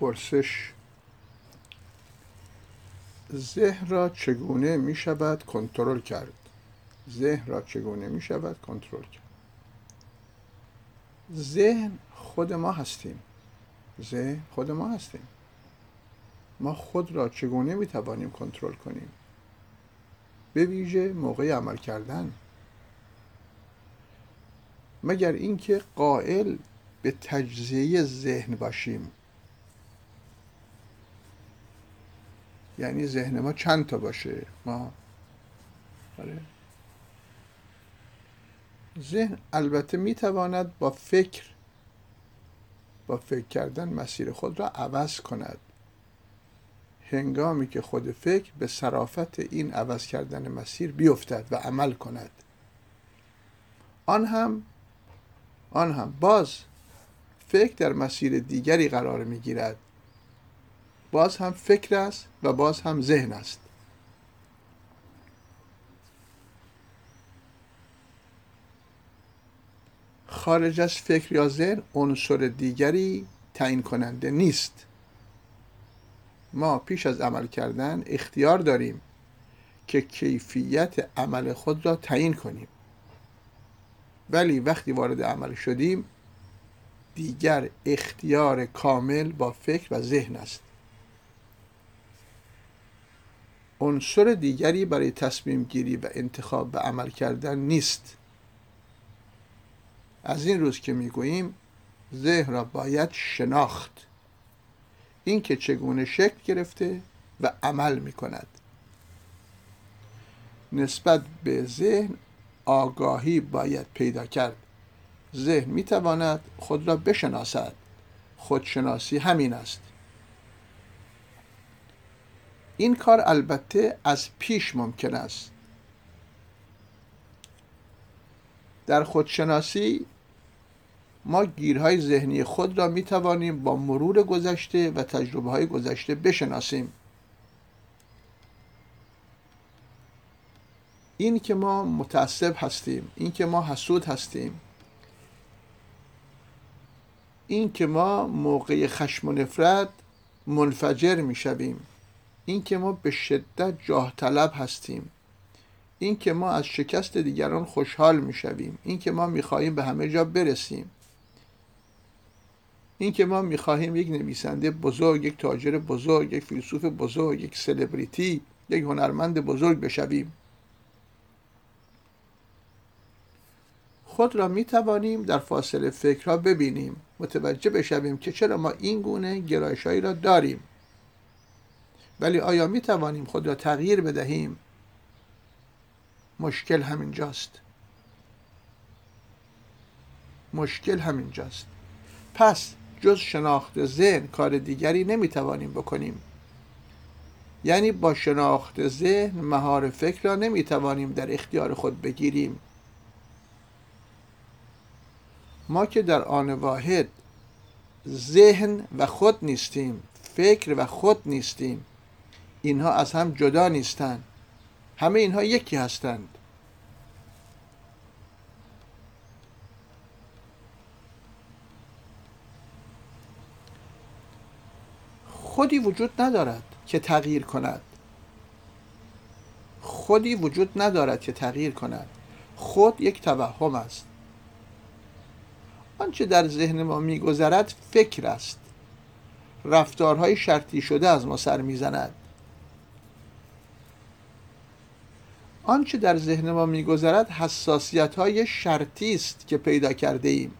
پرسش ذهن را چگونه می شود کنترل کرد؟ ذهن را چگونه می شود کنترل کرد؟ ذهن خود ما هستیم. ذهن خود ما هستیم. ما خود را چگونه می توانیم کنترل کنیم؟ به ویژه موقع عمل کردن. مگر اینکه قائل به تجزیه ذهن باشیم؟ یعنی ذهن ما چند تا باشه؟ ما آره. ذهن البته می‌تواند با فکر با فکر کردن مسیر خود را عوض کند. هنگامی که خود فکر به صرافت این عوض کردن مسیر بیفتد و عمل کند. آن هم آن هم باز فکر در مسیر دیگری قرار می گیرد باز هم فکر است و باز هم ذهن است. خارج از فکر یا ذهن عنصر دیگری تعیین کننده نیست. ما پیش از عمل کردن اختیار داریم که کیفیت عمل خود را تعیین کنیم. ولی وقتی وارد عمل شدیم دیگر اختیار کامل با فکر و ذهن است. عنصر دیگری برای تصمیم گیری و انتخاب و عمل کردن نیست. از این روز که می‌گوییم ذهن را باید شناخت. اینکه چگونه شکل گرفته و عمل می کند نسبت به ذهن آگاهی باید پیدا کرد. ذهن می تواند خود را بشناسد. خودشناسی همین است. این کار البته از پیش ممکن است. در خودشناسی ما گیرهای ذهنی خود را می توانیم با مرور گذشته و تجربه های گذشته بشناسیم. این که ما متعصب هستیم این که ما حسود هستیم این که ما موقع خشم و نفرت منفجر می شویم. این که ما به شدت جاه طلب هستیم. این که ما از شکست دیگران خوشحال می شویم این که ما می خواهیم به همه جا برسیم. این که ما می خواهیم یک نویسنده بزرگ یک تاجر بزرگ یک فیلسوف بزرگ یک سلبریتی یک هنرمند بزرگ بشویم. خود را می توانیم در فاصله فکرها ببینیم. متوجه بشویم که چرا ما این گونه گرایشهایی را داریم. ولی آیا می توانیم خود را تغییر بدهیم؟ مشکل همینجاست. مشکل همینجاست. پس جز شناخت ذهن کار دیگری نمی توانیم بکنیم. یعنی با شناخت ذهن مهار فکر را نمی توانیم در اختیار خود بگیریم. ما که در آن واحد ذهن و خود نیستیم فکر و خود نیستیم. اینها از هم جدا نیستند. همه اینها یکی هستند. خودی وجود ندارد که تغییر کند. خودی وجود ندارد که تغییر کند. خود یک توهم است. آنچه در ذهن ما میگذرد فکر است. رفتارهای شرطی شده از ما سر می‌زند. آنچه در ذهن ما میگذرد حساسیت های شرطی است که پیدا کرده ایم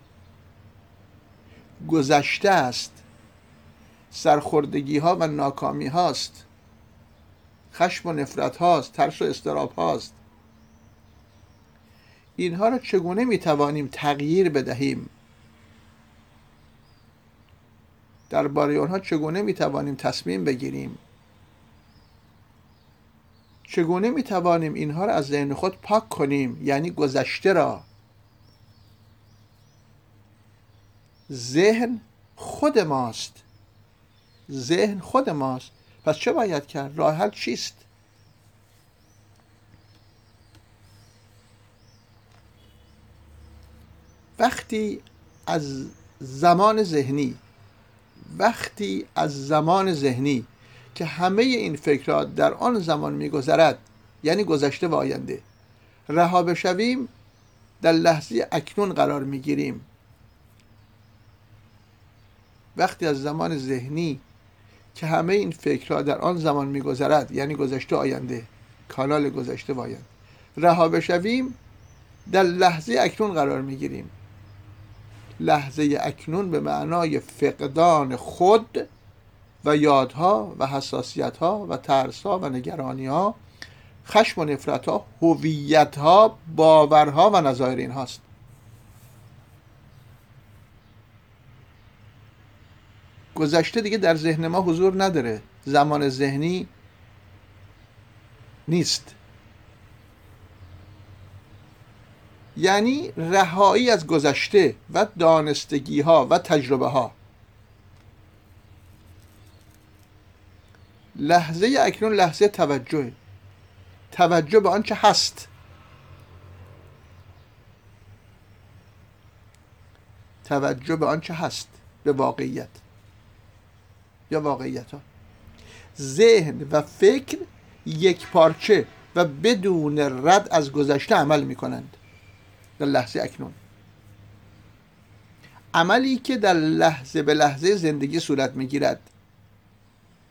گذشته است. سرخوردگی ها و ناکامی هاست خشم و نفرت هاست ترس و استراب هاست اینها را چگونه می توانیم تغییر بدهیم؟ درباره آنها چگونه می توانیم تصمیم بگیریم؟ چگونه می توانیم اینها را از ذهن خود پاک کنیم؟ یعنی گذشته را. ذهن خود ماست. ذهن خود ماست. پس چه باید کرد؟ راه حل چیست؟ وقتی از زمان ذهنی وقتی از زمان ذهنی که همه این فکرها در آن زمان میگذرد یعنی گذشته و آینده. رها بشویم در لحظه اکنون قرار می‌گیریم. وقتی از زمان ذهنی که همه این فکرها در آن زمان میگذرد یعنی گذشته آینده کانال گذشته و آینده رها بشویم در لحظه اکنون قرار می‌گیریم. لحظه اکنون به معنای فقدان خود و یادها و حساسیتها و ترسها و نگرانیها خشم و نفرتها هویتها باورها و نظایر این هاست گذشته دیگه در ذهن ما حضور نداره. زمان ذهنی نیست. یعنی رهایی از گذشته و دانستگی ها و تجربه ها لحظه اکنون لحظه توجه توجه به آنچه هست. توجه به آنچه هست. به واقعیت. یا واقعیت ها ذهن و فکر یک پارچه و بدون رد از گذشته عمل می کنند در لحظه اکنون. عملی که در لحظه به لحظه زندگی صورت می گیرد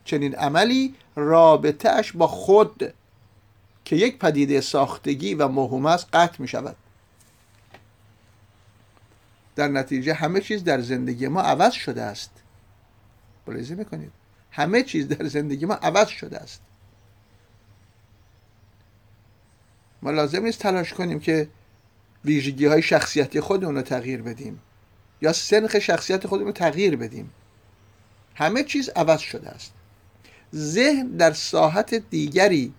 چنین عملی رابطهش با خود که یک پدیده ساختگی و مهم است قطع می شود در نتیجه همه چیز در زندگی ما عوض شده است. ملاحظه می‌کنید. همه چیز در زندگی ما عوض شده است. ما لازم نیست تلاش کنیم که ویژگی های شخصیتی خودمون رو تغییر بدیم یا سنخ شخصیت خودمون رو تغییر بدیم. همه چیز عوض شده است. ذهن در ساحت دیگری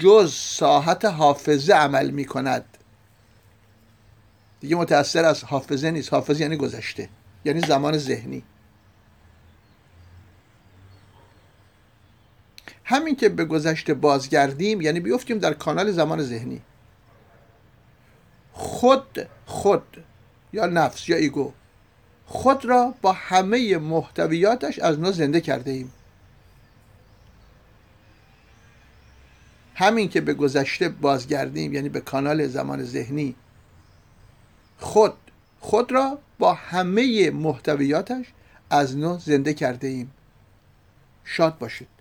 جز ساحت حافظه عمل می کند دیگه متأثر از حافظه نیست. حافظه یعنی گذشته یعنی زمان ذهنی. همین که به گذشته بازگردیم یعنی بیفتیم در کانال زمان ذهنی. خود خود یا نفس یا ایگو خود را با همه محتویاتش از نو زنده کرده ایم. همین که به گذشته بازگردیم یعنی به کانال زمان ذهنی خود خود را با همه محتویاتش از نو زنده کرده ایم شاد باشید.